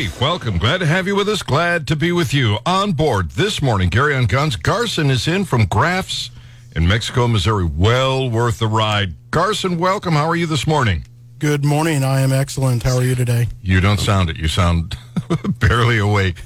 Hey, welcome. Glad to have you with us. Glad to be with you. On board this morning, Gary on Guns. Garson is in from Graffs in Mexico, Missouri. Well worth the ride. Garson, welcome. How are you this morning? Good morning. I am excellent. How are you today? You don't sound it. You sound barely awake.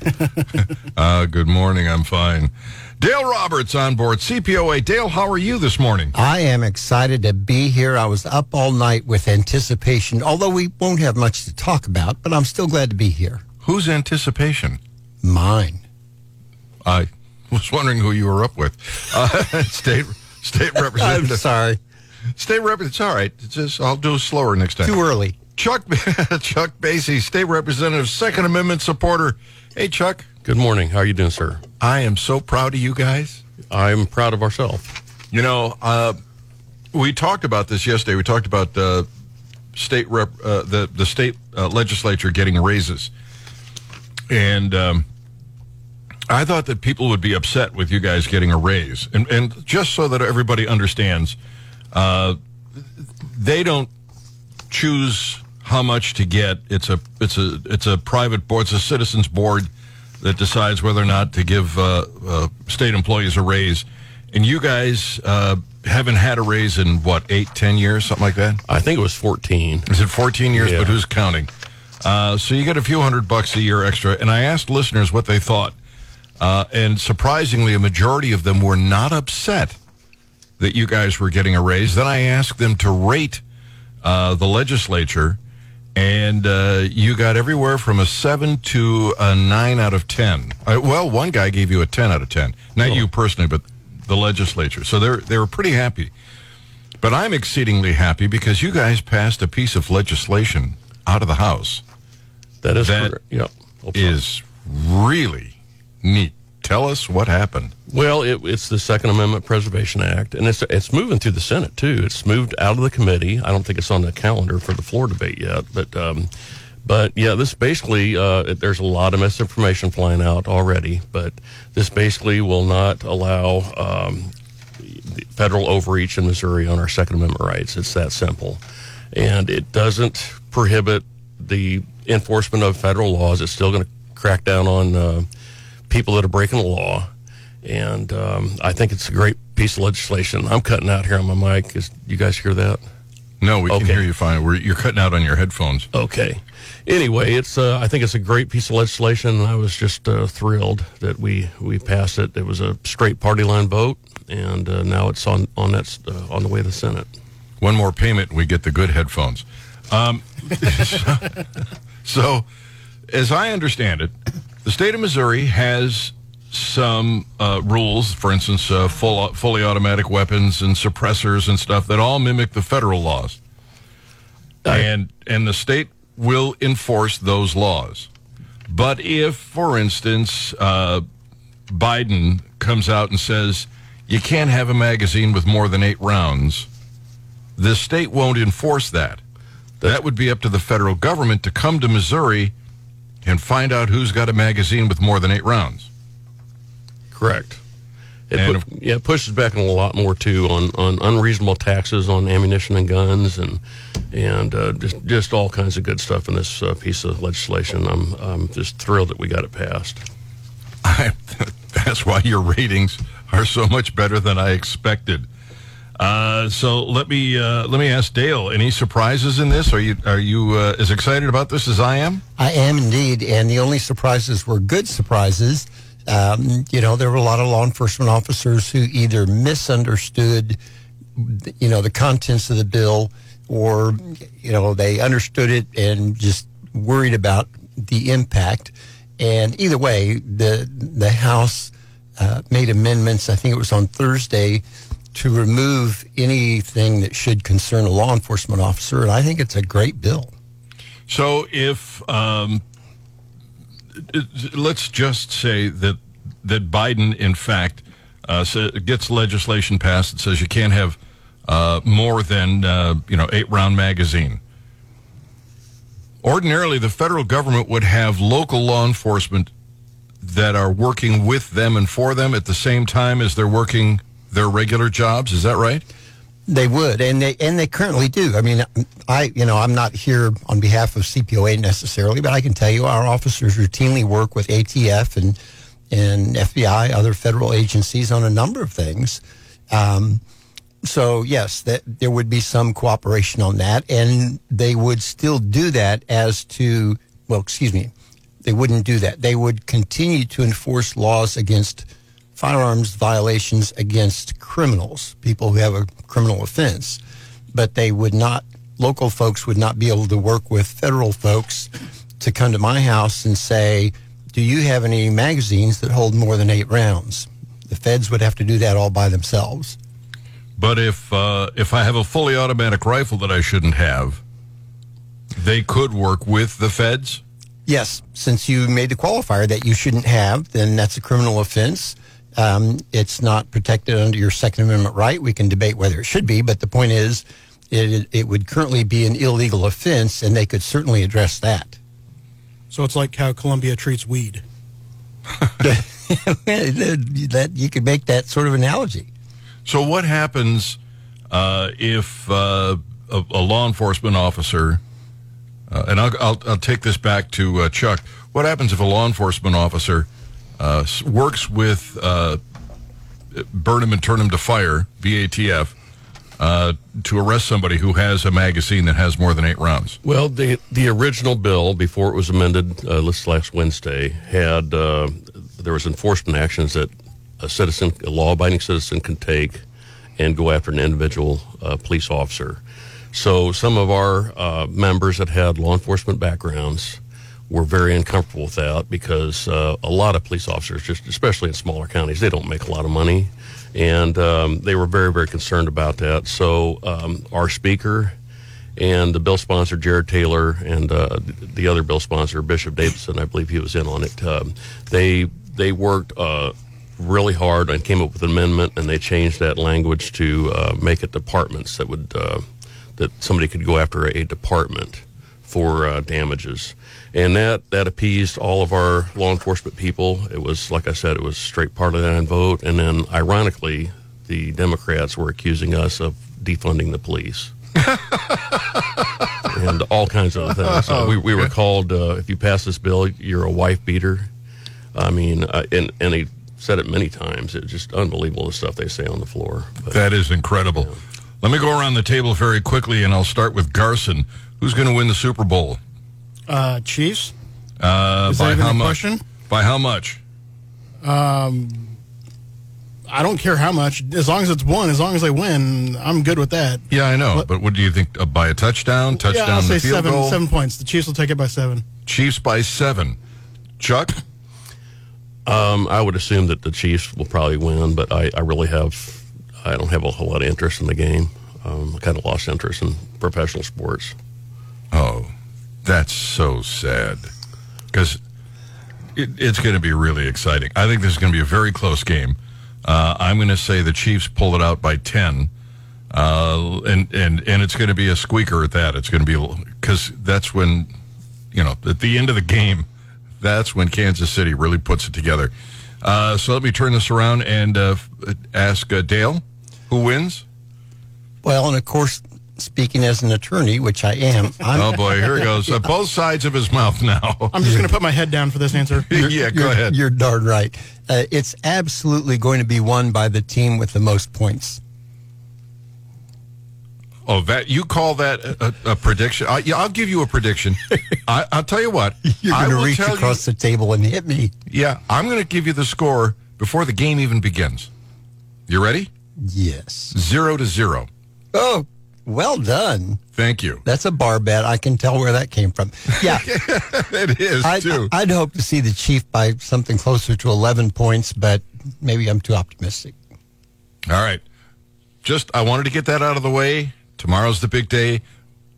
uh, good morning. I'm fine. Dale Roberts on board CPOA. Dale, how are you this morning? I am excited to be here. I was up all night with anticipation, although we won't have much to talk about, but I'm still glad to be here. Whose anticipation? Mine. I was wondering who you were up with. Uh, state state representative. I'm sorry. State rep. It's all right. It's just I'll do it slower next time. Too early. Chuck Chuck Basye, state representative, Second Amendment supporter. Hey, Chuck. Good morning. How are you doing, sir? I am so proud of you guys. I'm proud of ourselves. You know, uh, we talked about this yesterday. We talked about uh, state rep, uh, the the state uh, legislature getting raises, and um, I thought that people would be upset with you guys getting a raise. And and just so that everybody understands, uh, they don't choose how much to get. It's a it's a it's a private board. It's a citizens board that decides whether or not to give uh, uh, state employees a raise. And you guys uh, haven't had a raise in what eight, ten years, something like that. I think it was 14. Is it 14 years? Yeah. But who's counting? Uh, so you get a few hundred bucks a year extra. And I asked listeners what they thought. Uh, and surprisingly, a majority of them were not upset that you guys were getting a raise. Then I asked them to rate uh, the legislature, and uh, you got everywhere from a 7 to a 9 out of 10. Uh, well, one guy gave you a 10 out of 10. Not you personally, but the legislature. So they're, they were pretty happy. But I'm exceedingly happy because you guys passed a piece of legislation out of the House That is That correct. Yep. Is really neat. Tell us what happened. Well, it, it's the Second Amendment Preservation Act, and it's it's moving through the Senate too. It's moved out of the committee. I don't think it's on the calendar for the floor debate yet, but um, but yeah, this basically uh, it- there's a lot of misinformation flying out already. But this basically will not allow um, the federal overreach in Missouri on our Second Amendment rights. It's that simple, and it doesn't prohibit the enforcement of federal laws. It's still going to crack down on uh, people that are breaking the law. And um, I think it's a great piece of legislation. I'm cutting out here on my mic. Is you guys hear that? No, we can hear you fine. We're, you're cutting out on your headphones. Okay. Anyway, it's uh, I think it's a great piece of legislation. I was just uh, thrilled that we we passed it. It was a straight party line vote, and uh, now it's on on that uh, on the way to the Senate. One more payment, and we get the good headphones. Um, so, as I understand it, the state of Missouri has some uh, rules, for instance, uh, full, fully automatic weapons and suppressors and stuff that all mimic the federal laws, and and the state will enforce those laws. But if, for instance, uh, Biden comes out and says you can't have a magazine with more than eight rounds, the state won't enforce that. That would be up to the federal government to come to Missouri and find out who's got a magazine with more than eight rounds. Correct. It pu- yeah, it pushes back on a lot more too on, on unreasonable taxes on ammunition and guns and and uh, just just all kinds of good stuff in this uh, piece of legislation. I'm I'm just thrilled that we got it passed. I, that's why your ratings are so much better than I expected. Uh, so let me uh, let me ask Dale. Any surprises in this? Are you are you uh, as excited about this as I am? I am indeed, and the only surprises were good surprises. Um, you know, there were a lot of law enforcement officers who either misunderstood, you know, the contents of the bill, or you know, they understood it and just worried about the impact. And either way, the the House uh, made amendments. I think it was on Thursday to remove anything that should concern a law enforcement officer, and I think it's a great bill. So if um, let's just say that that Biden, in fact, uh, gets legislation passed that says you can't have uh, more than uh, you know eight round magazine. Ordinarily, the federal government would have local law enforcement that are working with them and for them at the same time as they're working their regular jobs. Is that right? They would, and they and they currently do. I mean, I you know I'm not here on behalf of CPOA necessarily, but I can tell you our officers routinely work with ATF and and FBI, other federal agencies on a number of things. Um, so yes, that there would be some cooperation on that, and they would still do that as to well, excuse me, they wouldn't do that. They would continue to enforce laws against firearms violations against criminals, people who have a criminal offense, but they would not. Local folks would not be able to work with federal folks to come to my house and say, "Do you have any magazines that hold more than eight rounds?" The feds would have to do that all by themselves. But if uh, if I have a fully automatic rifle that I shouldn't have, they could work with the feds. Yes, since you made the qualifier that you shouldn't have, then that's a criminal offense. Um, it's not protected under your Second Amendment right. We can debate whether it should be, but the point is, it, it would currently be an illegal offense, and they could certainly address that. So it's like how Columbia treats weed. that you could make that sort of analogy. So what happens uh, if uh, a, a law enforcement officer, uh, and I'll, I'll, I'll take this back to uh, Chuck. What happens if a law enforcement officer uh, works with uh, Burnham and turn 'em to Fire, BATF, uh, to arrest somebody who has a magazine that has more than eight rounds? Well, the the original bill before it was amended uh, last Wednesday had uh, there was enforcement actions that a citizen, a law-abiding citizen, can take and go after an individual uh, police officer. So some of our uh, members that had law enforcement backgrounds were very uncomfortable with that because uh, a lot of police officers, just especially in smaller counties, they don't make a lot of money, and um, they were very very concerned about that. So um, our speaker and the bill sponsor Jered Taylor and uh, the other bill sponsor Bishop Davidson, I believe he was in on it. Um, they they worked uh, really hard and came up with an amendment, and they changed that language to uh, make it departments that would uh, that somebody could go after a department for uh, damages. And that, that appeased all of our law enforcement people. It was, like I said, it was straight partisan vote. And then, ironically, the Democrats were accusing us of defunding the police. and all kinds of things. So we, we were called, uh, if you pass this bill, you're a wife beater. I mean, uh, and, and he said it many times. It's just unbelievable the stuff they say on the floor. But, That is incredible. Let me go around the table very quickly, and I'll start with Garson. Who's going to win the Super Bowl? Uh, Chiefs. Uh, Is by that even how a much? question? By how much? Um, I don't care how much, as long as it's one. As long as they win, I'm good with that. Yeah, I know. What- But what do you think? Uh, by a touchdown? Touchdown? yeah, I'll say the field seven. goal? Seven points. The Chiefs will take it by seven. Chiefs by seven. Chuck? Um, I would assume that the Chiefs will probably win, but I, I really have, I don't have a whole lot of interest in the game. Um, I kind of lost interest in professional sports. Oh, that's so sad. Because it, it's going to be really exciting. I think this is going to be a very close game. Uh, I'm going to say the Chiefs pull it out by 10. Uh, and, and, and it's going to be a squeaker at that. It's going to be because that's when, you know, at the end of the game, that's when Kansas City really puts it together. Uh, so let me turn this around and uh, ask uh, Dale who wins. Well, and of course, speaking as an attorney, which I am, I'm, Oh boy, here he goes. Uh, both sides of his mouth now. I'm just going to put my head down for this answer. yeah, go you're, ahead. You're darn right. Uh, it's absolutely going to be won by the team with the most points. Oh, that you call that a, a, a prediction? I, yeah, I'll give you a prediction. I, I'll tell you what. You're going to reach tell across the table and hit me. Yeah, I'm going to give you the score before the game even begins. You ready? Yes. Zero to zero. Oh, well done. Thank you. That's a bar bet. I can tell where that came from. Yeah, it is I'd, too. I'd hope to see the Chief by something closer to 11 points, but maybe I'm too optimistic. All right. Just I wanted to get that out of the way. Tomorrow's the big day.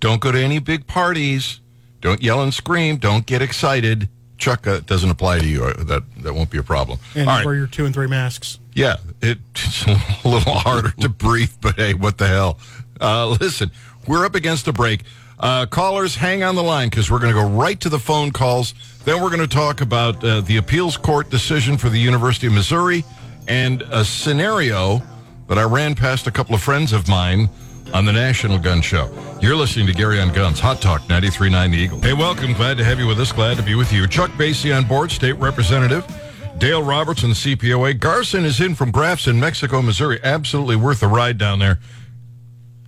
Don't go to any big parties. Don't yell and scream. Don't get excited. Chuck, uh, doesn't apply to you. Uh, That that won't be a problem. And All right. wear your two and three masks. Yeah, it's a little harder to breathe, but hey, what the hell? Uh, listen, we're up against a break. Uh, callers, hang on the line because we're going to go right to the phone calls. Then we're going to talk about uh, the appeals court decision for the University of Missouri and a scenario that I ran past a couple of friends of mine on the National Gun Show. You're listening to Gary on Guns, Hot Talk 93.9 The Eagle. Hey, welcome. Glad to have you with us. Glad to be with you. Chuck Basye on board, State Representative. Dale Robertson, CPOA. Garson is in from Graffs in Mexico, Missouri. Absolutely worth the ride down there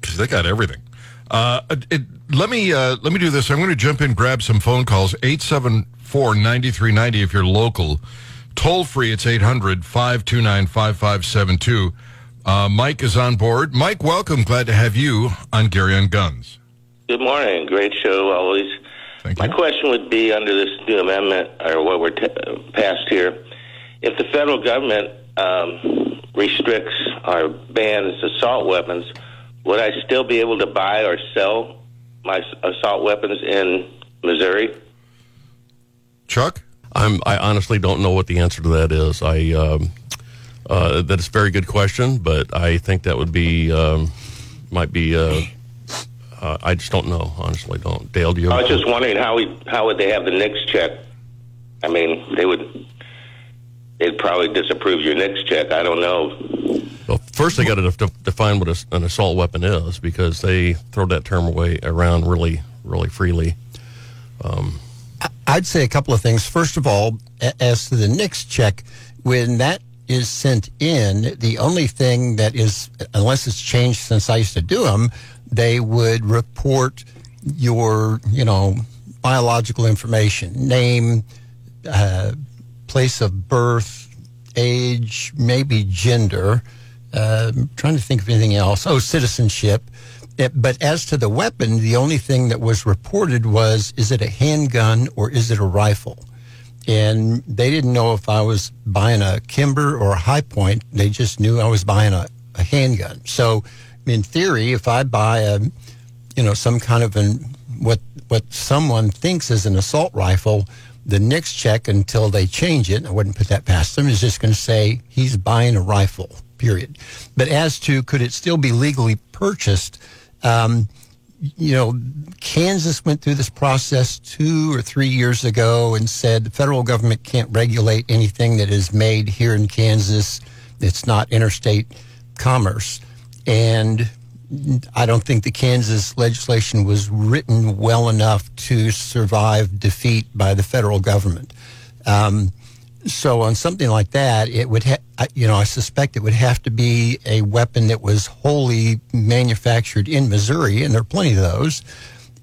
because they got everything. Uh, it, let me uh, let me do this. I'm going to jump in, grab some phone calls. 874-9390 if you're local. Toll free, it's 800-529-5572. Uh, Mike is on board. Mike, welcome. Glad to have you on Gary on Guns. Good morning. Great show always. Thank My you. question would be under this new amendment or what we're t- passed here, if the federal government um, restricts or bans assault weapons, would I still be able to buy or sell my assault weapons in Missouri? Chuck? I'm, I honestly don't know what the answer to that is. I um, uh, that is a very good question, but I think that would be um, might be. Uh, uh, I just don't know. Honestly, don't. Dale, do you? I have was just wondering how we how would they have the NICS check? I mean, they would. They'd probably disapprove your NICS check. I don't know. Well, first they got to def- define what a, an assault weapon is because they throw that term away around really, really freely. I'd say a couple of things. First of all, as to the NICS check, when that is sent in, the only thing that is, unless it's changed since I used to do them, they would report your, you know, biological information, name, uh, place of birth, age, maybe gender. Uh, trying to think of anything else. Oh, citizenship. Eh, But as to the weapon, the only thing that was reported was is it a handgun or is it a rifle? And they didn't know if I was buying a Kimber or a Hi-Point. They just knew I was buying a, a handgun. So, in theory, if I buy a, you know, some kind of an what what someone thinks is an assault rifle, the NICS check until they change it, I wouldn't put that past them, is just going to say he's buying a rifle. Period. But as to could it still be legally purchased? Um, you know, Kansas went through this process two or three years ago and said the federal government can't regulate anything that is made here in Kansas. It's not interstate commerce. And I don't think the Kansas legislation was written well enough to survive defeat by the federal government. Um, so on something like that, it would, ha- I- you know, I suspect it would have to be a weapon that was wholly manufactured in Missouri, and there are plenty of those.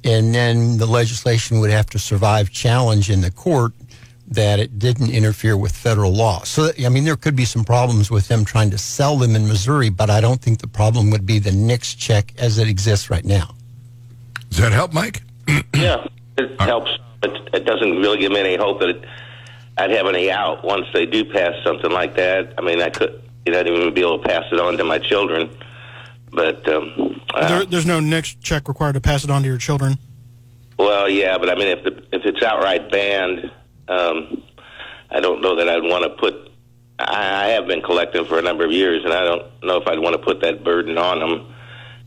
And then the legislation would have to survive challenge in the court that it didn't interfere with federal law. So, I mean, there could be some problems with them trying to sell them in Missouri, but I don't think the problem would be the NICS check as it exists right now. Does that help, Mike? Yeah, it helps, but it doesn't really give me any hope that it, I'd have any out once they do pass something like that. I mean, I could, you know, I'd even be able to pass it on to my children. But um, uh, There, there's no NICS check required to pass it on to your children. well, yeah, but I mean, if the, if it's outright banned, um, I don't know that I'd want to put. I, I have been collecting for a number of years, and I don't know if I'd want to put that burden on them.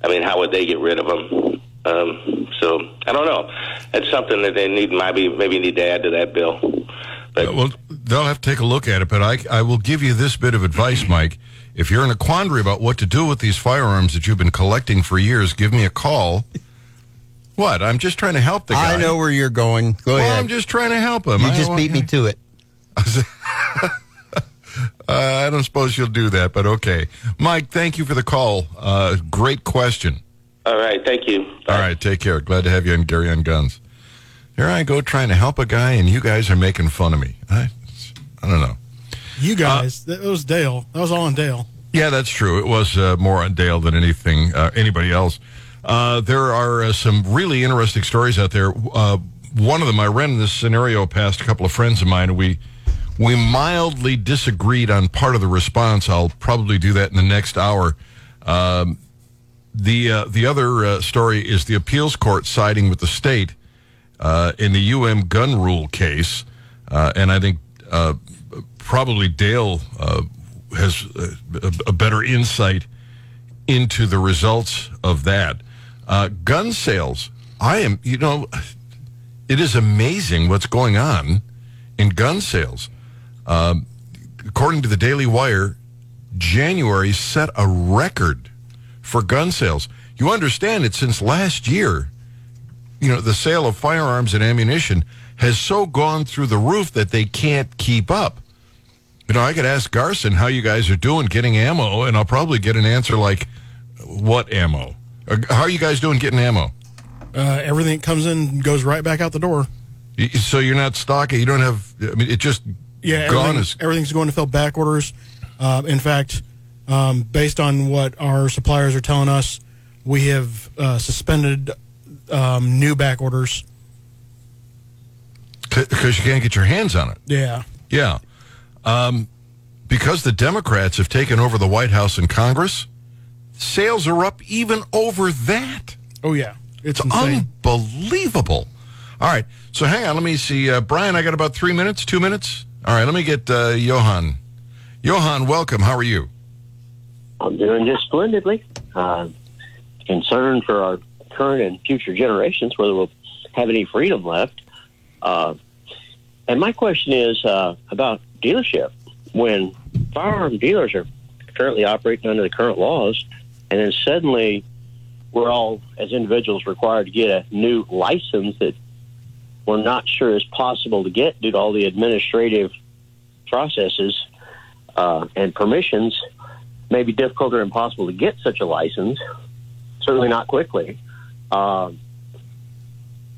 I mean, how would they get rid of them? Um, so I don't know. It's something that they need maybe maybe need to add to that bill. But Uh, well, they'll have to take a look at it, but I, I will give you this bit of advice, Mike. If you're in a quandary about what to do with these firearms that you've been collecting for years, give me a call. What? I'm just trying to help the guy. I know where you're going. Go Well, ahead. I'm just trying to help him. you I just beat me to it. Uh, I don't suppose you'll do that, but okay. Mike, thank you for the call. Uh, great question. all right, thank you. Bye. All right, take care. Glad to have you on Gary on Guns. Here I go trying to help a guy, and you guys are making fun of me. I, I don't know. You guys, that was Dale. That was all on Dale. Yeah, that's true. It was uh, more on Dale than anything, uh, anybody else. Uh, there are uh, some really interesting stories out there. Uh, one of them, I ran this scenario past a couple of friends of mine, and we we mildly disagreed on part of the response. I'll probably do that in the next hour. Um, the uh, the other uh, story is the appeals court siding with the state uh, in the UM gun rule case, uh, and I think uh, probably Dale uh, has uh, a, a better insight into the results of that. Uh, gun sales, I am, you know, it is amazing what's going on in gun sales. Um, according to the Daily Wire, January set a record for gun sales. You understand it since last year, you know, the sale of firearms and ammunition has so gone through the roof that they can't keep up. You know, I could ask Garson how you guys are doing getting ammo, and I'll probably get an answer like, what ammo? Or how are you guys doing getting ammo? Uh, everything comes in goes right back out the door. So you're not stocking, you don't have, I mean, it just Yeah, gone everything, as, everything's going to fill back orders. Uh, in fact, um, based on what our suppliers are telling us, we have uh, suspended um, new back orders. because you can't get your hands on it. Yeah. Yeah. Um, because the Democrats have taken over the White House and Congress, sales are up even over that. Oh yeah. It's It's unbelievable. All right. So hang on. Let me see. Uh, Brian, I got about three minutes, two minutes. All right. Let me get uh, Johan. Johan, welcome. How are you? I'm doing just splendidly. Uh, concerned for our current and future generations whether we'll have any freedom left. Uh, and my question is uh, about dealership. When firearm dealers are currently operating under the current laws, and then suddenly we're all, as individuals, required to get a new license that we're not sure is possible to get due to all the administrative processes uh, and permissions may be difficult or impossible to get such a license. Certainly not quickly. Um,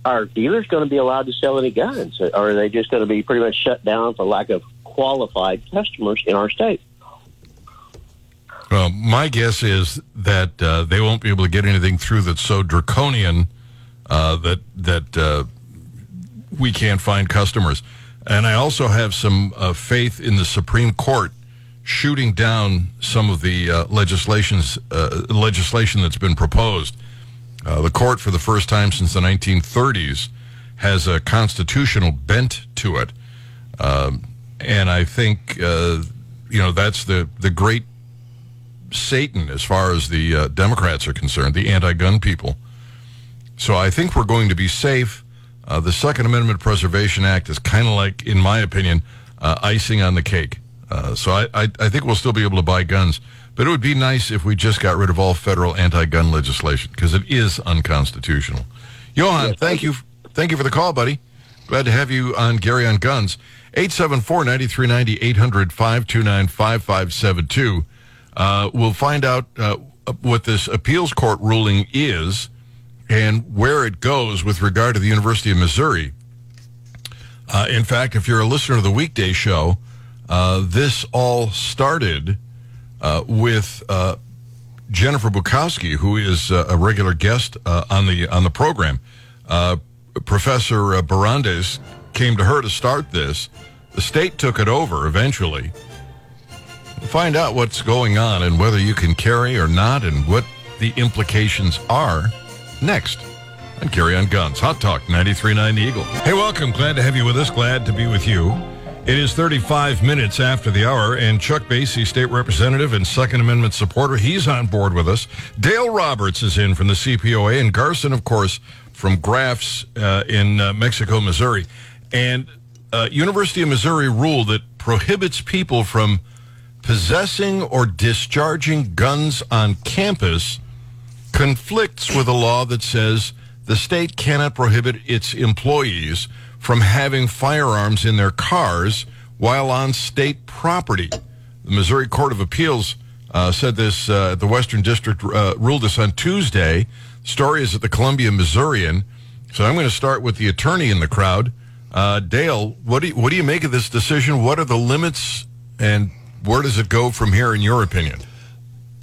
are dealers going to be allowed to sell any guns, or are they just going to be pretty much shut down for lack of qualified customers in our state? Well, my guess is that uh, they won't be able to get anything through that's so draconian uh, that that uh, we can't find customers. And I also have some uh, faith in the Supreme Court shooting down some of the uh, legislations uh, legislation that's been proposed. Uh, the court, for the first time since the 1930s, has a constitutional bent to it, um, and I think uh, you know that's the the great Satan as far as the uh, Democrats are concerned, the anti-gun people. So I think we're going to be safe. Uh, the Second Amendment Preservation Act is kind of like, in my opinion, uh, icing on the cake. So I, I, I think we'll still be able to buy guns. But it would be nice if we just got rid of all federal anti-gun legislation because it is unconstitutional. Johan, thank you. Thank you for the call, buddy. Glad to have you on Gary on Guns. 874-9390, 800-529-5572. Uh, we'll find out uh, what this appeals court ruling is and where it goes with regard to the University of Missouri. Uh, in fact, if you're a listener to the weekday show, uh, this all started uh, with uh, Jennifer Bukowski, who is uh, a regular guest uh, on the on the program. Uh, Professor uh, Barondes came to her to start this. The state took it over eventually. Find out what's going on and whether you can carry or not, and what the implications are next on Gary on Guns. Hot Talk 93.9 The Eagle. Hey, welcome. Glad to have you with us. Glad to be with you. It is 35 minutes after the hour, and Chuck Basye, state representative and Second Amendment supporter, he's on board with us. Dale Roberts is in from the CPOA, and Garson, of course, from Graffs uh, in uh, Mexico, Missouri. And uh, University of Missouri rule that prohibits people from possessing or discharging guns on campus conflicts with a law that says the state cannot prohibit its employees from having firearms in their cars while on state property. The Missouri Court of Appeals uh, said this, uh, the Western District uh, ruled this on Tuesday. Story is at the Columbia Missourian. So I'm going to start with the attorney in the crowd. Uh, Dale, what do, you, what do you make of this decision? What are the limits and where does it go from here, in your opinion?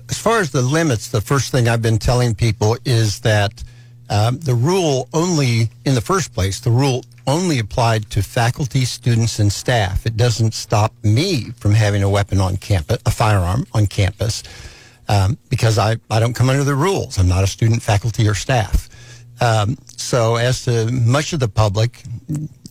as far as the limits, the first thing I've been telling people is that um, the rule only, in the first place, the rule only applied to faculty, students, and staff. It doesn't stop me from having a weapon on campus, a firearm on campus, um, because I, I don't come under the rules. I'm not a student, faculty, or staff. Um, so, as to much of the public,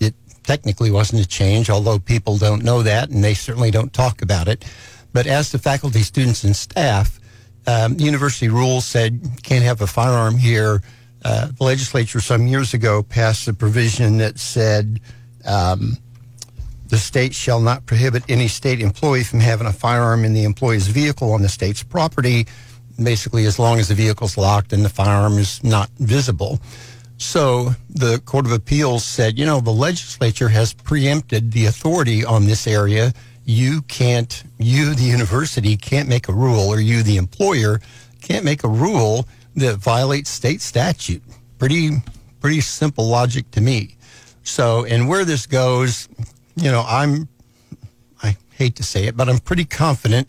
it technically wasn't a change, although people don't know that and they certainly don't talk about it. But as to faculty, students, and staff, um, university rules said can't have a firearm here. Uh, the legislature some years ago passed a provision that said um, The state shall not prohibit any state employee from having a firearm in the employee's vehicle on the state's property, basically, as long as the vehicle's locked and the firearm is not visible. So the Court of Appeals said, you know, the legislature has preempted the authority on this area. You can't, you, the university, can't make a rule, or you, the employer, can't make a rule that violates state statute. Pretty, pretty simple logic to me. So, and where this goes, you know, I'm, I hate to say it, but I'm pretty confident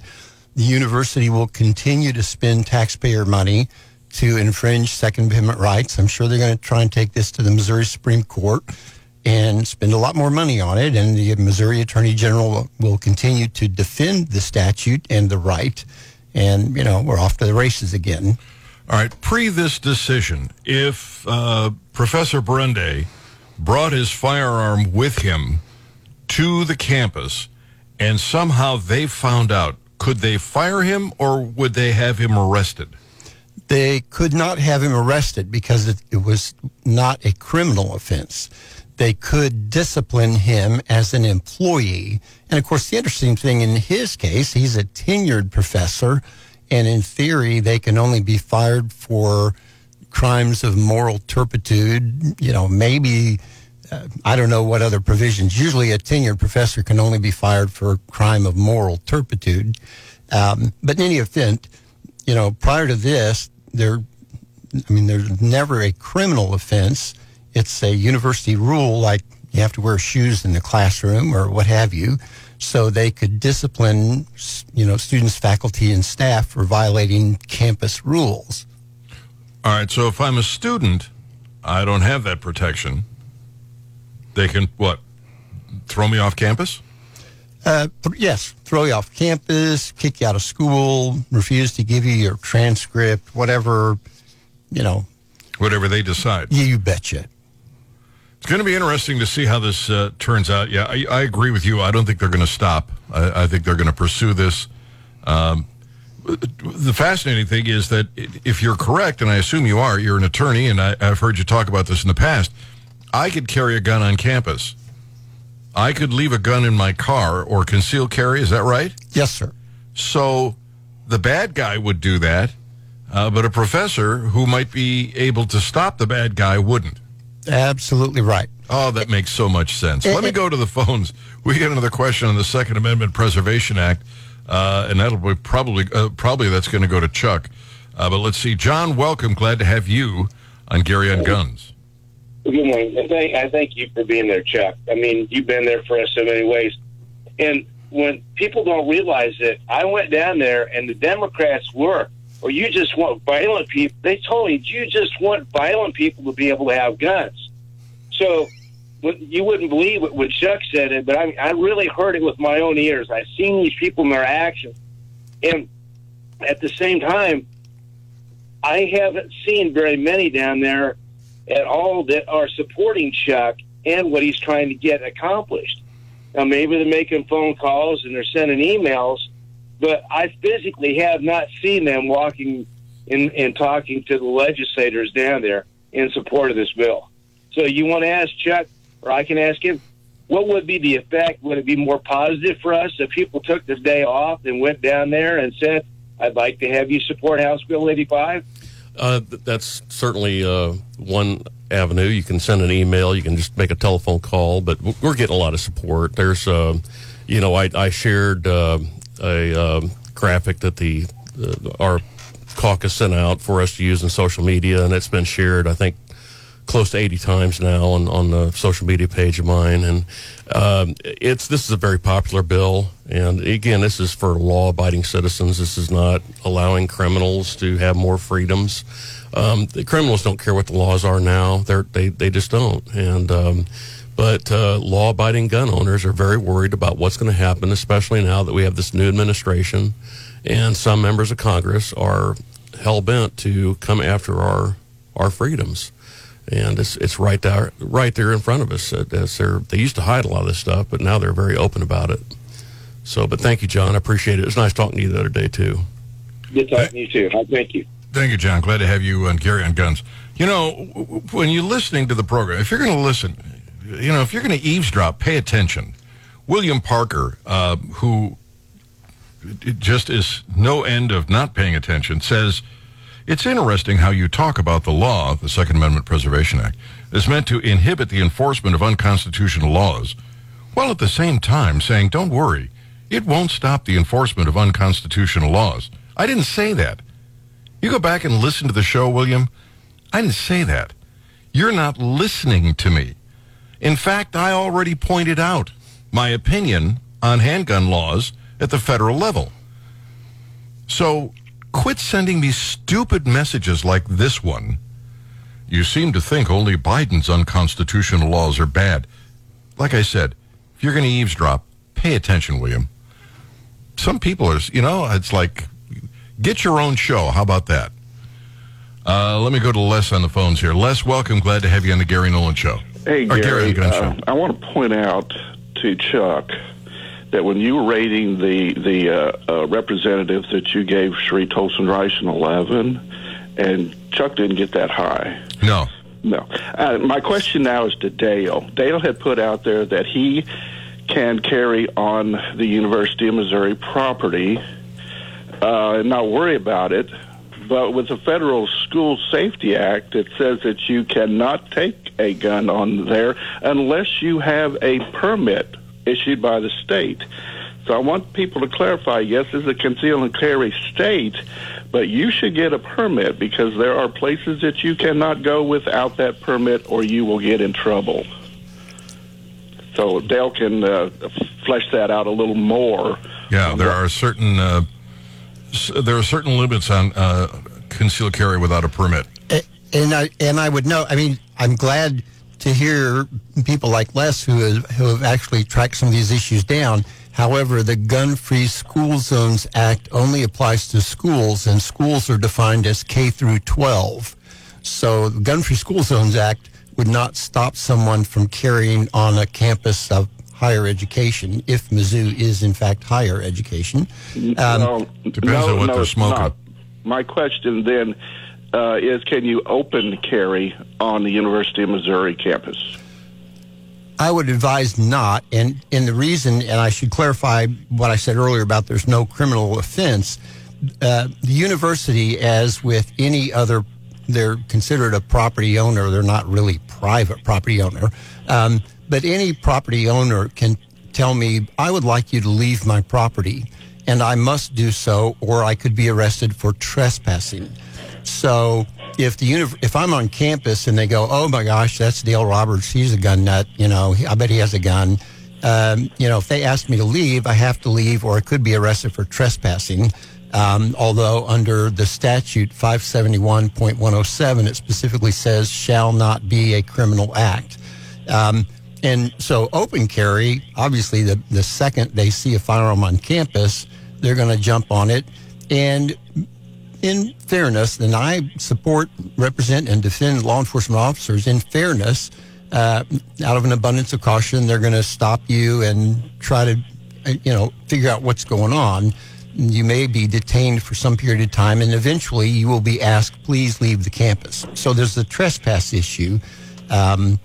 the university will continue to spend taxpayer money to infringe Second Amendment rights. I'm sure they're going to try and take this to the Missouri Supreme Court and spend a lot more money on it. And the Missouri Attorney General will continue to defend the statute and the right. And, you know, we're off to the races again. All right, pre this decision, if uh, Professor Berende brought his firearm with him to the campus and somehow they found out, could they fire him or would they have him arrested? They could not have him arrested because it, it was not a criminal offense. They could discipline him as an employee. And of course, the interesting thing in his case, he's a tenured professor. And in theory, they can only be fired for crimes of moral turpitude. You know, maybe, uh, I don't know what other provisions. Usually a tenured professor can only be fired for a crime of moral turpitude. Um, but in any event, you know, prior to this, there, I mean, there's never a criminal offense. It's a university rule, like you have to wear shoes in the classroom or what have you, so they could discipline, you know, students, faculty, and staff for violating campus rules. All right, so if I'm a student, I don't have that protection. They can, what, throw me off campus? Uh, th- yes, throw you off campus, kick you out of school, refuse to give you your transcript, whatever, you know, Whatever they decide. you betcha. It's going to be interesting to see how this uh, turns out. Yeah, I, I agree with you. I don't think they're going to stop. I, I think they're going to pursue this. Um, the fascinating thing is that if you're correct, and I assume you are, you're an attorney, and I, I've heard you talk about this in the past. I could carry a gun on campus. I could leave a gun in my car or conceal carry. Is that right? Yes, sir. So the bad guy would do that, uh, but a professor who might be able to stop the bad guy wouldn't. Absolutely right. Oh, that makes so much sense. Let me go to the phones. We get another question on the Second Amendment Preservation Act, uh, and that'll be probably uh, probably that's going to go to Chuck. Uh, but let's see, John. Welcome. Glad to have you on Gary on Guns. Good morning. I thank, I thank you for being there, Chuck. I mean, you've been there for us so many ways. And when people don't realize it, I went down there and the Democrats were, or you just want violent people. They told me you just want violent people to be able to have guns. So you wouldn't believe it when Chuck said it, but I, I really heard it with my own ears. I've seen these people in their actions. And at the same time, I haven't seen very many down there at all that are supporting Chuck and what he's trying to get accomplished. Now, maybe they're making phone calls and they're sending emails, but I physically have not seen them walking and, and talking to the legislators down there in support of this bill. So you want to ask Chuck, or I can ask him, what would be the effect? Would it be more positive for us if people took the day off and went down there and said, I'd like to have you support House Bill 85? Uh, that's certainly uh, one avenue. You can send an email. You can just make a telephone call. But we're getting a lot of support. There's, uh, you know, I, I shared uh, a um graphic that the uh, our caucus sent out for us to use in social media, and it's been shared. I think close to 80 times now on, on the social media page of mine. And um, it's this is a very popular bill. And again, this is for law abiding citizens. This is not allowing criminals to have more freedoms. Um, the criminals don't care what the laws are now. They're, they, they just don't. And, um, but uh, law abiding gun owners are very worried about what's going to happen, especially now that we have this new administration. And some members of Congress are hell bent to come after our, our freedoms and it's it's right there right there in front of us. They're, used to hide a lot of this stuff, but now they're very open about it. So, but thank you, John. I appreciate it. It was nice talking to you the other day too. Good talking to you, too. Thank you. Thank you, John. Glad to have you on Gary on Guns. You know, w- w- when you're listening to the program, if you're going to listen, you know, if you're going to eavesdrop, pay attention. William Parker, uh, who just is no end of not paying attention, says it's interesting how you talk about the law, the Second Amendment Preservation Act, is meant to inhibit the enforcement of unconstitutional laws, while at the same time saying, don't worry, it won't stop the enforcement of unconstitutional laws. I didn't say that. You go back and listen to the show, William. I didn't say that. You're not listening to me. In fact, I already pointed out my opinion on handgun laws at the federal level. So quit sending me stupid messages like this one. You seem to think only Biden's unconstitutional laws are bad. Like I said, if you're going to eavesdrop, pay attention, William. Some people are, you know, it's like, get your own show. How about that? Uh, let me go to Les on the phones here. Les, welcome. Glad to have you on the Gary Nolan Show. Hey, Or Gary, uh, I want to point out to Chuck that when you were rating the the uh, uh, representatives that you gave Cheri Toalson Reisch an 11, and Chuck didn't get that high. No. No. Uh, my question now is to Dale. Dale had put out there that he can carry on the University of Missouri property uh, and not worry about it. But with the Federal School Safety Act, it says that you cannot take a gun on there unless you have a permit issued by the state. So I want people to clarify yes, this is a conceal and carry state, but you should get a permit because there are places that you cannot go without that permit or you will get in trouble. So Dale can uh, flesh that out a little more. Yeah, there are certain uh, there are certain limits on uh, concealed carry without a permit. And I and I would know. I mean, I'm glad to hear people like Les who have, who have actually tracked some of these issues down. However, the Gun Free School Zones Act only applies to schools, and schools are defined as K through 12. So, the Gun Free School Zones Act would not stop someone from carrying on a campus of higher education if Mizzou is in fact higher education. Um, no, Depends no, on what no, they're smoking. not. My question then uh, is: Can you open carry on the University of Missouri campus? I would advise not, and and the reason, and I should clarify what I said earlier about there's no criminal offense. Uh, the university, as with any other, they're considered a property owner. They're not really private property owner, um, but any property owner can tell me, I would like you to leave my property, and I must do so, or I could be arrested for trespassing. So if the uni- if I'm on campus and they go, oh my gosh, that's Dale Roberts, he's a gun nut, you know, I bet he has a gun. Um, you know, if they ask me to leave, I have to leave, or I could be arrested for trespassing. Um, although under the statute 571.107, it specifically says shall not be a criminal act. Um, and so open carry, obviously, the, the second they see a firearm on campus, they're going to jump on it. And in fairness, and I support, represent, and defend law enforcement officers in fairness, uh, out of an abundance of caution, they're going to stop you and try to, uh, you know, figure out what's going on. You may be detained for some period of time, and eventually you will be asked, please leave the campus. So there's the trespass issue. Um,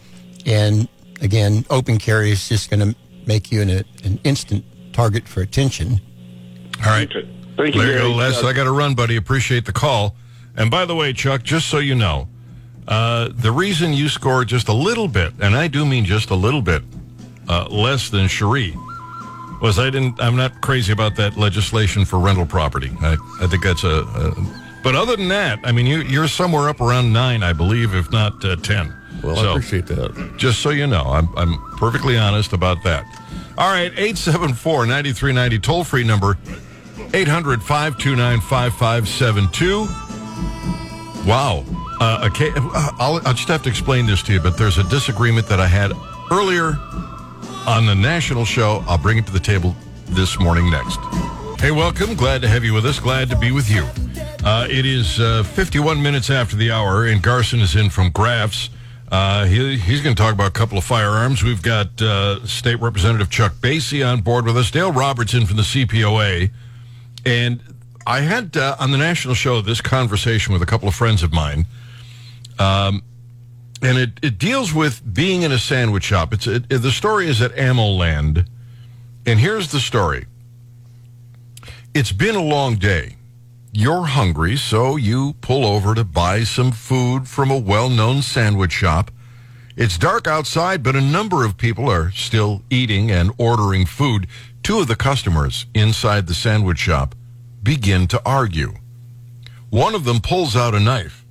and again, open carry is just going to make you an, an instant target for attention. All right. Thank you, There you go, Les. Uh, I got to run, buddy. Appreciate the call. And by the way, Chuck, just so you know, uh, the reason you scored just a little bit, and I do mean just a little bit, uh, less than Cheri, was I didn't. I'm not crazy about that legislation for rental property. I, I think that's a, a. But other than that, I mean, you, you're somewhere up around nine, I believe, if not uh, ten. Well, I appreciate that. just so you know, I'm, I'm perfectly honest about that. All right, 874 9390, toll free number 800 529 5572. Wow. Uh, okay, I'll, I'll just have to explain this to you, but there's a disagreement that I had earlier on the national show. I'll bring it to the table this morning next. Hey, welcome. Glad to have you with us. Glad to be with you. Uh, it is uh, 51 minutes after the hour, and Garson is in from Graffs. Uh, he, he's going to talk about a couple of firearms. We've got uh, State Representative Chuck Basye on board with us, Dale Robertson from the CPOA. And I had uh, on the national show this conversation with a couple of friends of mine. Um, and it, it deals with being in a sandwich shop. It's it, the story is at AmmoLand And here's the story It's been a long day. You're hungry, so you pull over to buy some food from a well known sandwich shop. It's dark outside, but a number of people are still eating and ordering food. Two of the customers inside the sandwich shop begin to argue. One of them pulls out a knife.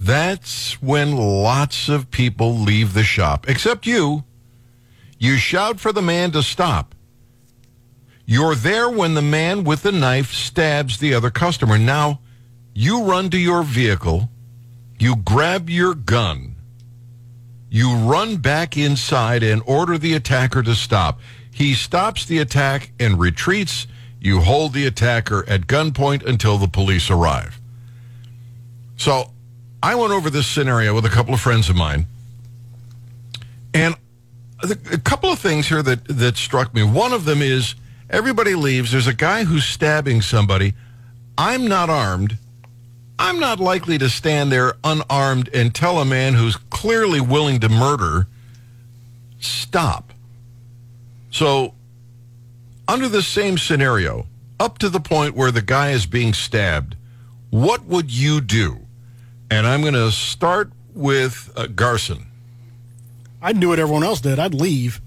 That's when lots of people leave the shop, except you. You shout for the man to stop. You're there when the man with the knife stabs the other customer. Now, you run to your vehicle, you grab your gun, you run back inside and order the attacker to stop. He stops the attack and retreats. You hold the attacker at gunpoint until the police arrive. So I went over this scenario with a couple of friends of mine. And a couple of things here that, that struck me. One of them is everybody leaves. There's a guy who's stabbing somebody. I'm not armed. I'm not likely to stand there unarmed and tell a man who's clearly willing to murder, stop. So, under the same scenario, up to the point where the guy is being stabbed, what would you do? And I'm going to start with uh, Garson. I'd do what everyone else did. I'd leave.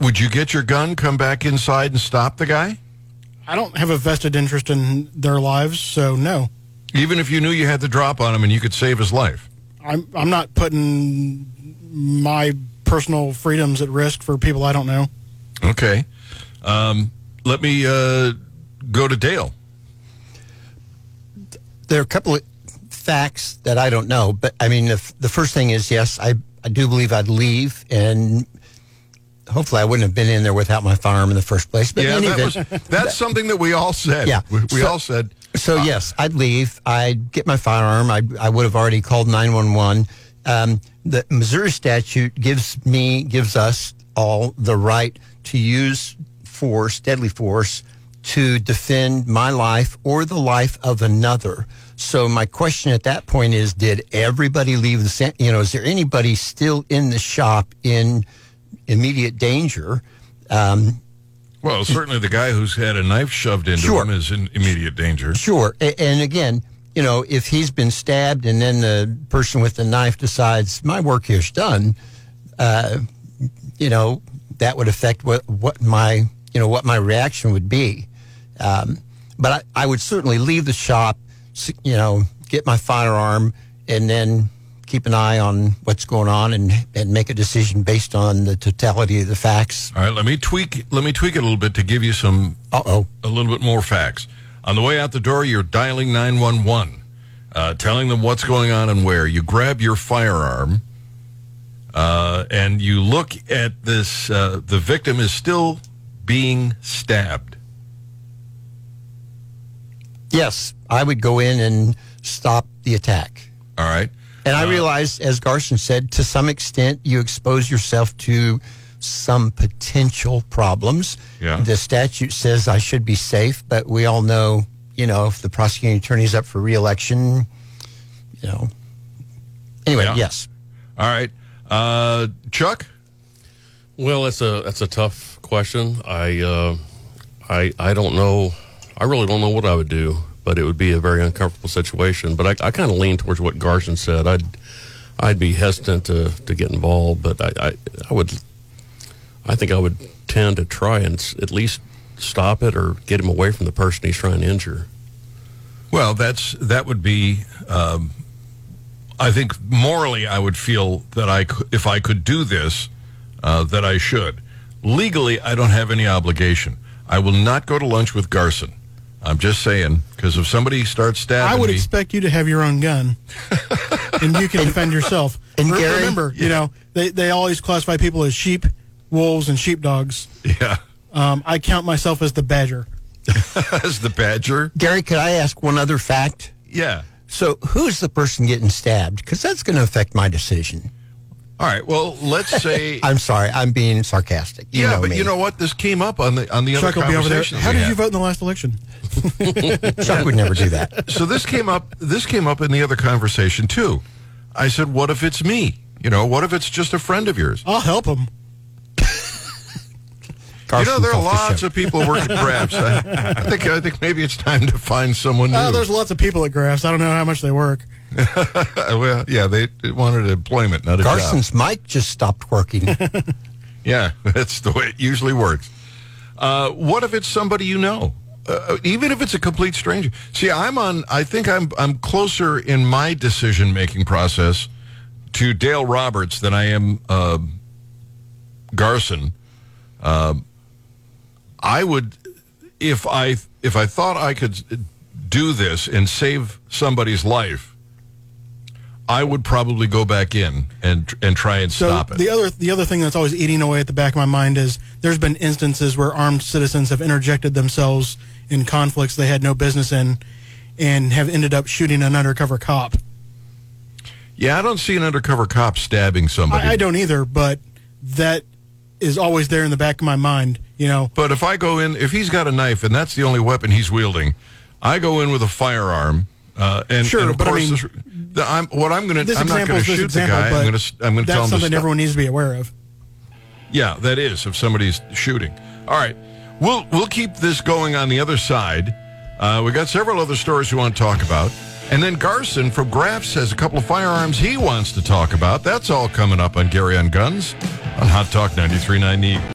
Would you get your gun, come back inside, and stop the guy? I don't have a vested interest in their lives, so no. Even if you knew you had the drop on him and you could save his life? I'm I'm not putting my personal freedoms at risk for people I don't know. Okay. Um, let me uh, go to Dale. there are a couple of facts that I don't know, but I mean, the, the first thing is yes, I, I do believe I'd leave, and hopefully I wouldn't have been in there without my firearm in the first place. But yeah, in any that was, event, that's something that we all said. Yeah. We, we So- all said, so yes, I'd leave. I'd get my firearm. I I would have already called nine one one. The Missouri statute gives me gives us all the right to use force, deadly force, to defend my life or the life of another. So my question at that point is: Did everybody leave the? You know, is there anybody still in the shop in immediate danger? Um, well, certainly the guy who's had a knife shoved into Sure. him is in immediate danger. Sure. And again, you know, if he's been stabbed and then the person with the knife decides my work here's done, uh, you know, that would affect what, what my, you know, what my reaction would be. Um, but I, I would certainly leave the shop, you know, get my firearm and then keep an eye on what's going on and, and make a decision based on the totality of the facts. All right, let me tweak. Let me tweak it a little bit to give you some Uh oh. a little bit more facts. On the way out the door, you're dialing 911, uh, telling them what's going on and where. You grab your firearm, uh, and you look at this. Uh, the victim is still being stabbed. Yes, I would go in and stop the attack. All right. And I realize, as Garson said, to some extent, you expose yourself to some potential problems. Yeah. The statute says I should be safe, but we all know, you know, if the prosecuting attorney's up for reelection, you know. Anyway, Yeah. yes. All right. Uh, Chuck? Well, that's a that's a tough question. I uh, I I don't know. I really don't know what I would do, but it would be a very uncomfortable situation. But I, I kind of lean towards what Garson said. I'd I'd be hesitant to, to get involved, but I, I I would I think I would tend to try and at least stop it or get him away from the person he's trying to injure. Well, that's that would be. Um, I think morally, I would feel that I, if I could do this, uh, that I should. Legally, I don't have any obligation. I will not go to lunch with Garson. I'm just saying because if somebody starts stabbing I would me, expect you to have your own gun, and you can defend yourself. and Re- Gary- remember, you know they they always classify people as sheep, wolves, and sheepdogs. yeah, Um, I count myself as the badger. as the badger, Gary, could I ask one other fact? yeah. So, who's the person getting stabbed? Because that's going to affect my decision. All right. Well, let's say. I'm sorry, I'm being sarcastic. You yeah, know but me. you know what? This came up on the on the Chuck other will be over there. conversation. How did had. you vote in the last election? Chuck would never do that. so this came up this came up in the other conversation too i said what if it's me you know what if it's just a friend of yours I'll help him. You know, there are Carson's the lots of people who work at Grabs. I, I think I think maybe it's time to find someone new. Uh, there's lots of people at Graphs. I don't know how much they work. well, yeah, they, they wanted employment, not a job. Carson's mic just stopped working. Yeah, that's the way it usually works. Uh, what if it's somebody you know? Uh, even if it's a complete stranger. See, I'm on. I think I'm I'm closer in my decision making process to Dale Roberts than I am uh, Garson. I would, if I if I thought I could do this and save somebody's life, I would probably go back in and and try and So stop it. the other the other thing that's always eating away at the back of my mind is there's been instances where armed citizens have interjected themselves in conflicts they had no business in, and have ended up shooting an undercover cop. Yeah, I don't see an undercover cop stabbing somebody. I, I don't either, but that is always there in the back of my mind. You know, But if I go in, if he's got a knife and that's the only weapon he's wielding, I go in with a firearm. Uh, and, Sure, and of but I course, mean, this- the, I'm, what I'm going to, I'm not going to shoot example, the guy. I'm going to, I'm going to tell him something everyone needs to be aware of. Yeah, that is if somebody's shooting. All right, we'll we'll keep this going on the other side. Uh, we got several other stories we want to talk about, and then Garson from Graphs has a couple of firearms he wants to talk about. That's all coming up on Gary on Guns on Hot Talk 93.9 The Eagle.